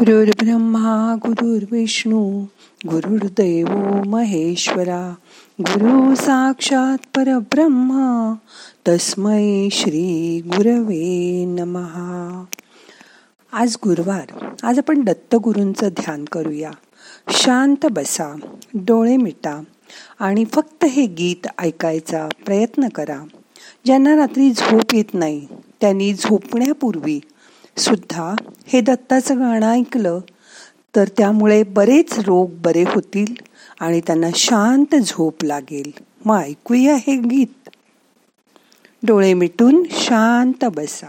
गुरुर्ब्रह्मा गुरुर्विष्णू गुरुर्देव महेश्वरा गुरु साक्षात परब्रह्म तस्मै श्री गुरवे नमहा आज गुरुवार. आज आपण दत्तगुरूंचं ध्यान करूया. शांत बसा डोळे मिटा आणि फक्त हे गीत ऐकायचा प्रयत्न करा. ज्यांना रात्री झोप येत नाही त्यांनी झोपण्यापूर्वी सुद्धा हे दत्ताचं गाणं ऐकलं तर त्यामुळे बरेच रोग बरे होतील आणि त्यांना शांत झोप लागेल. मग ऐकूया हे गीत. डोळे मिटून शांत बसा.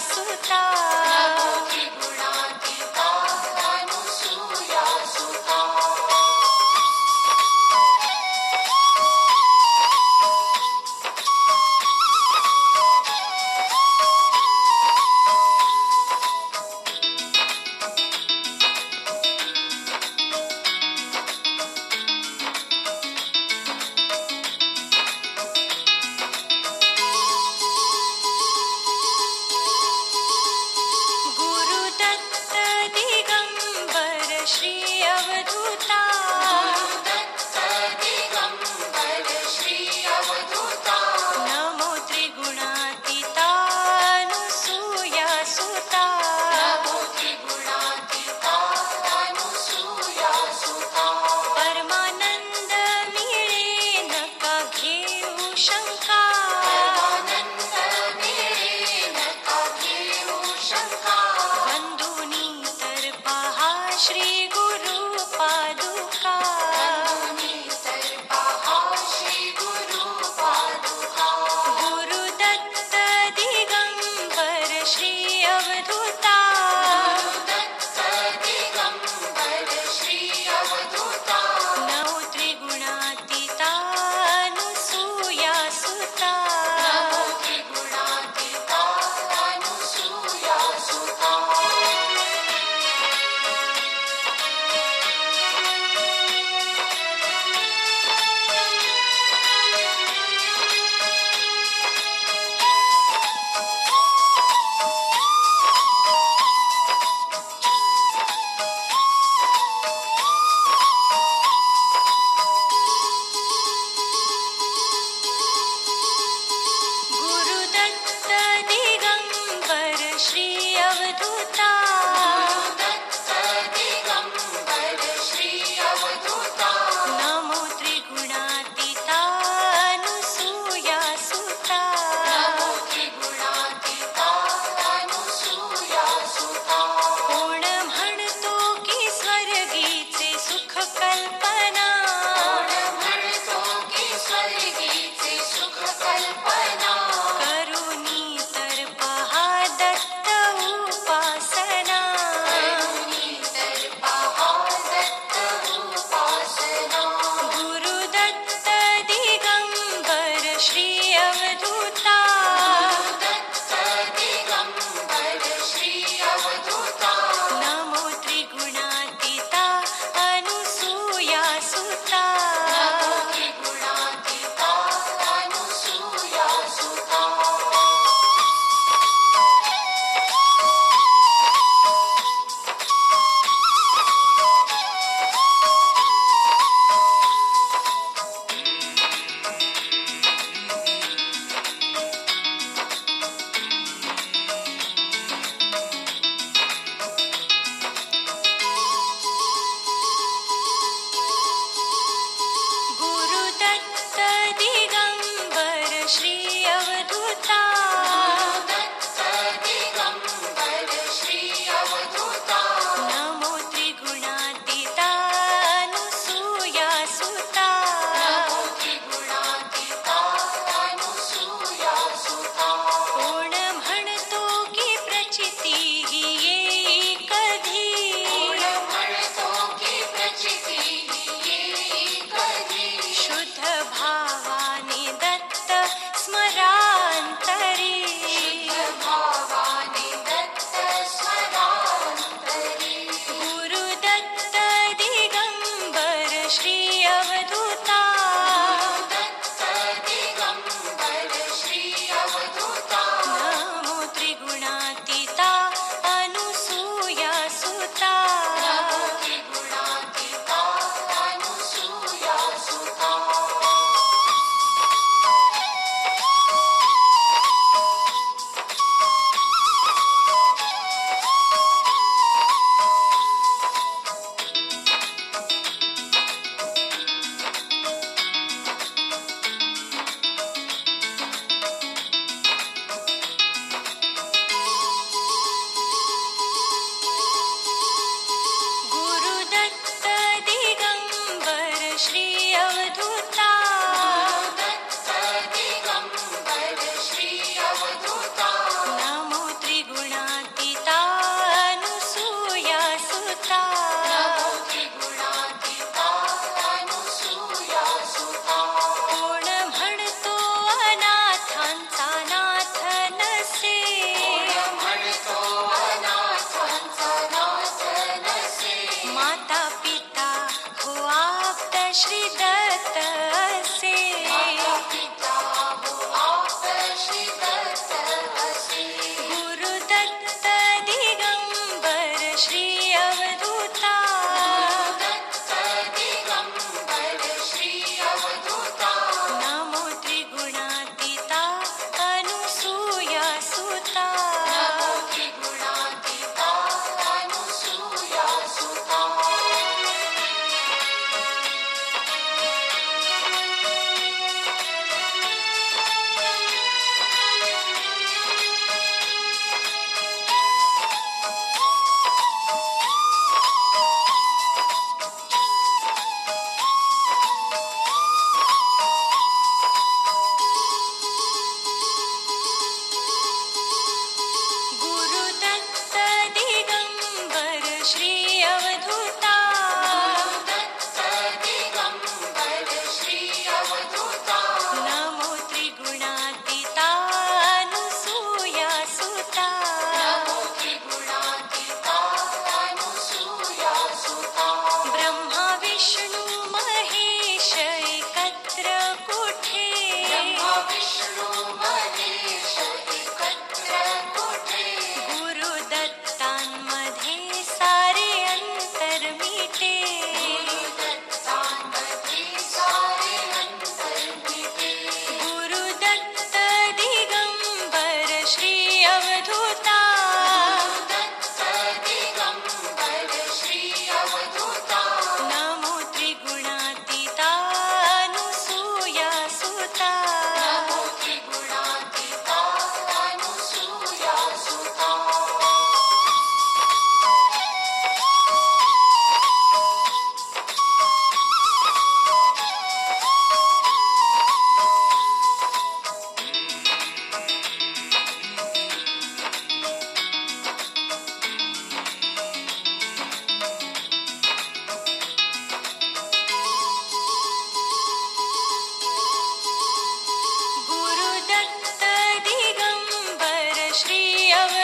Sutra.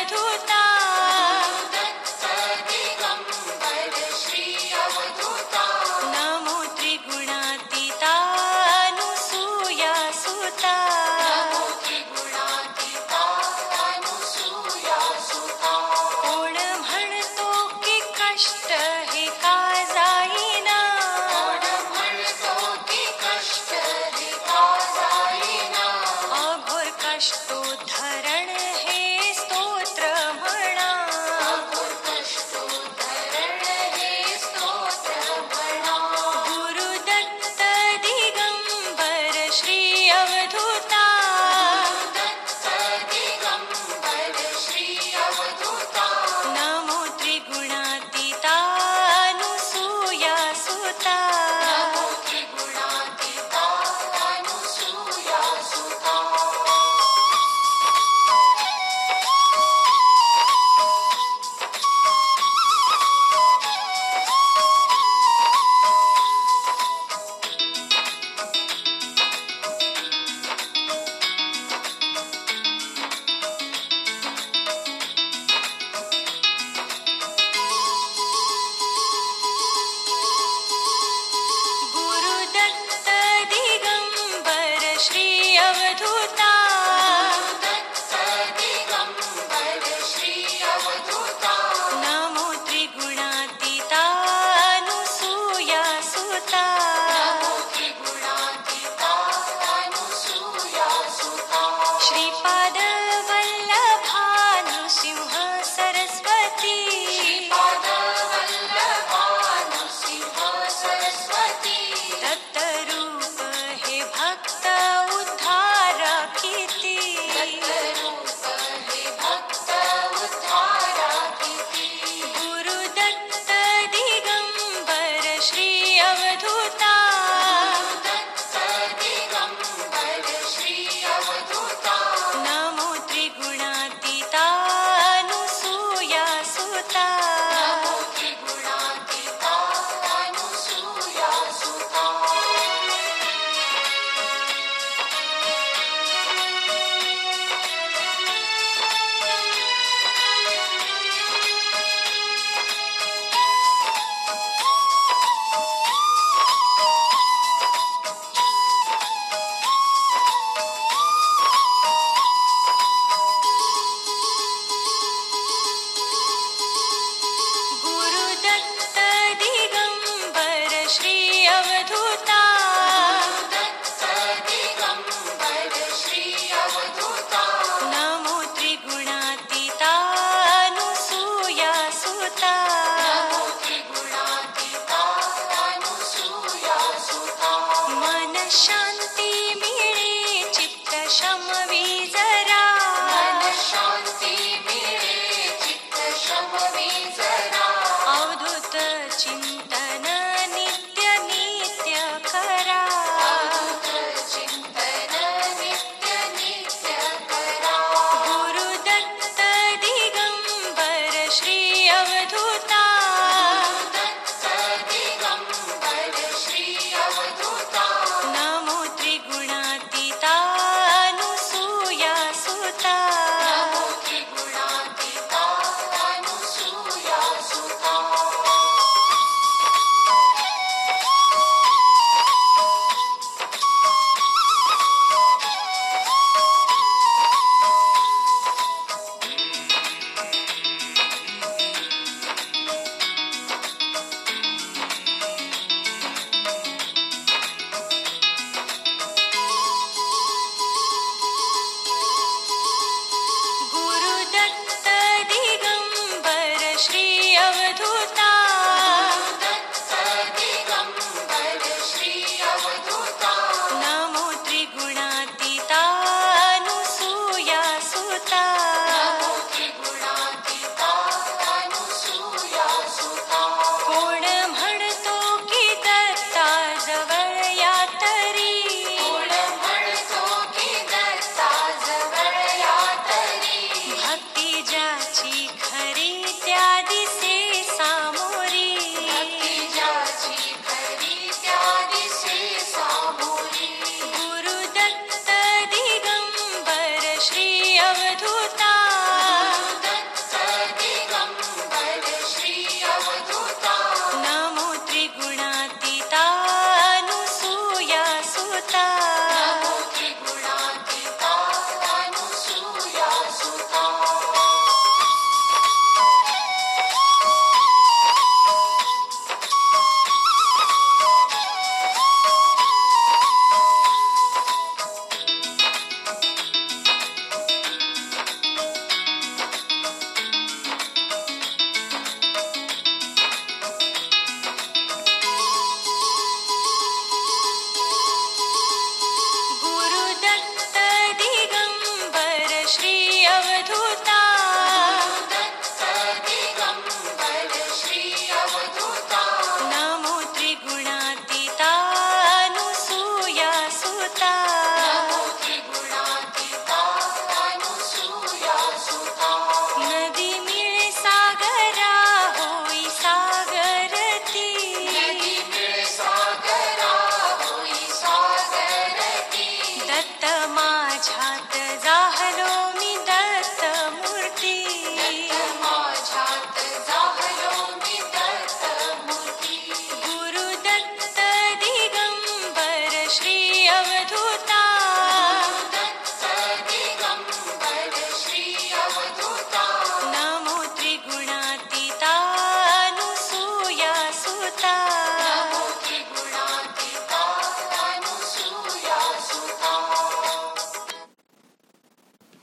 do it now.